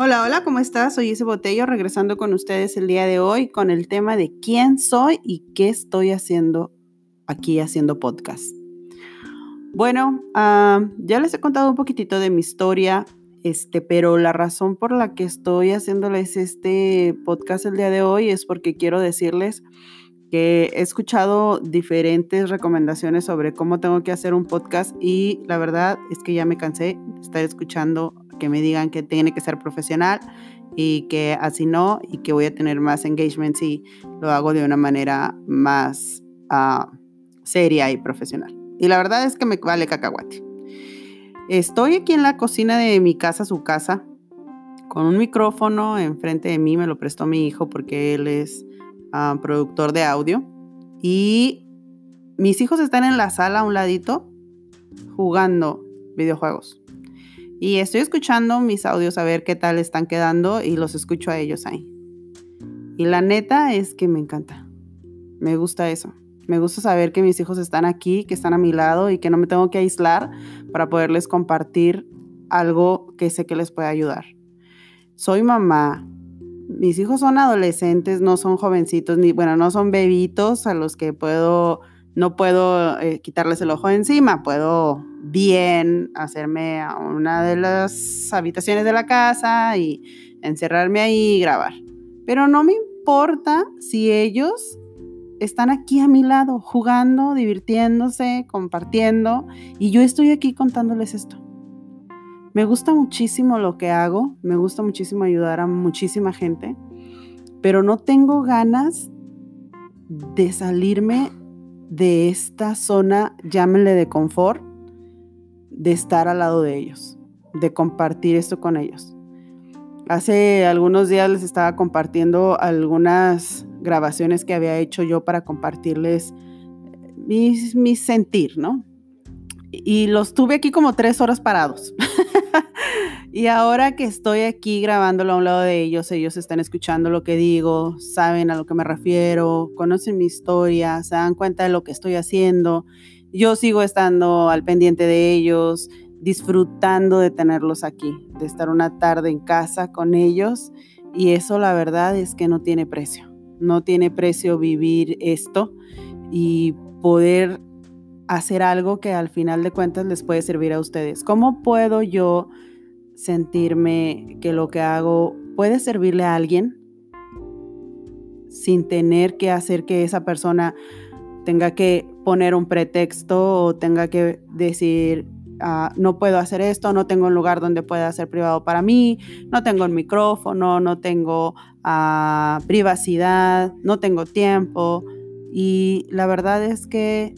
Hola, hola, ¿cómo estás? Soy Ise Botello, regresando con ustedes el día de hoy con el tema de quién soy y qué estoy haciendo aquí haciendo podcast. Bueno, ah, ya les he contado un poquitito de mi historia, este, pero la razón por la que estoy haciéndoles este podcast el día de hoy es porque quiero decirles que he escuchado diferentes recomendaciones sobre cómo tengo que hacer un podcast y la verdad es que ya me cansé de estar escuchando que me digan que tiene que ser profesional y que así no y que voy a tener más engagement si lo hago de una manera más uh, seria y profesional. Y la verdad es que me vale cacahuate. Estoy aquí en la cocina de mi casa, su casa, con un micrófono enfrente de mí, me lo prestó mi hijo porque él es uh, productor de audio. Y mis hijos están en la sala a un ladito jugando videojuegos. Y estoy escuchando mis audios a ver qué tal están quedando y los escucho a ellos ahí. Y la neta es que me encanta. Me gusta eso. Me gusta saber que mis hijos están aquí, que están a mi lado y que no me tengo que aislar para poderles compartir algo que sé que les puede ayudar. Soy mamá. Mis hijos son adolescentes, no son jovencitos, ni bueno, no son bebitos a los que puedo no puedo eh, quitarles el ojo encima, puedo bien hacerme a una de las habitaciones de la casa y encerrarme ahí y grabar. Pero no me importa si ellos están aquí a mi lado, jugando, divirtiéndose, compartiendo, y yo estoy aquí contándoles esto. Me gusta muchísimo lo que hago, me gusta muchísimo ayudar a muchísima gente, pero no tengo ganas de salirme de esta zona, llámenle de confort, de estar al lado de ellos, de compartir esto con ellos. Hace algunos días les estaba compartiendo algunas grabaciones que había hecho yo para compartirles mi, sentir, ¿no? Y los tuve aquí como tres horas parados. Y ahora que estoy aquí grabándolo a un lado de ellos, ellos están escuchando lo que digo, saben a lo que me refiero, conocen mi historia, se dan cuenta de lo que estoy haciendo. Yo sigo estando al pendiente de ellos, disfrutando de tenerlos aquí, de estar una tarde en casa con ellos. Y eso la verdad es que no tiene precio. No tiene precio vivir esto y poder hacer algo que al final de cuentas les puede servir a ustedes. ¿Cómo puedo yo sentirme que lo que hago puede servirle a alguien sin tener que hacer que esa persona tenga que poner un pretexto o tenga que decir, ah, no puedo hacer esto, no tengo un lugar donde pueda ser privado para mí, no tengo el micrófono, no tengo ah, privacidad, no tengo tiempo. Y la verdad es que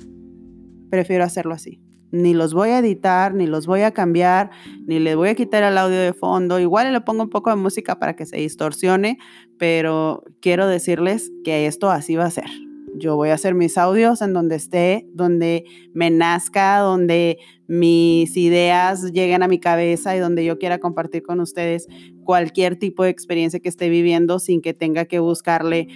prefiero hacerlo así ni los voy a editar, ni los voy a cambiar, ni le voy a quitar el audio de fondo. Igual le pongo un poco de música para que se distorsione, pero quiero decirles que esto así va a ser. Yo voy a hacer mis audios en donde esté, donde me nazca, donde mis ideas lleguen a mi cabeza y donde yo quiera compartir con ustedes cualquier tipo de experiencia que esté viviendo sin que tenga que buscarle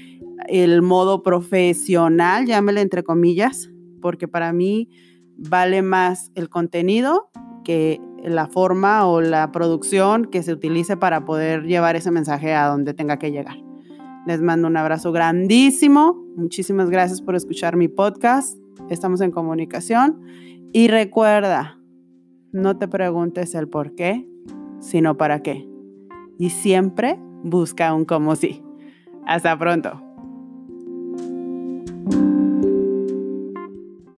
el modo profesional, llámele entre comillas, porque para mí vale más el contenido que la forma o la producción que se utilice para poder llevar ese mensaje a donde tenga que llegar. Les mando un abrazo grandísimo. Muchísimas gracias por escuchar mi podcast. Estamos en comunicación. Y recuerda, no te preguntes el por qué, sino para qué. Y siempre busca un como sí. Hasta pronto.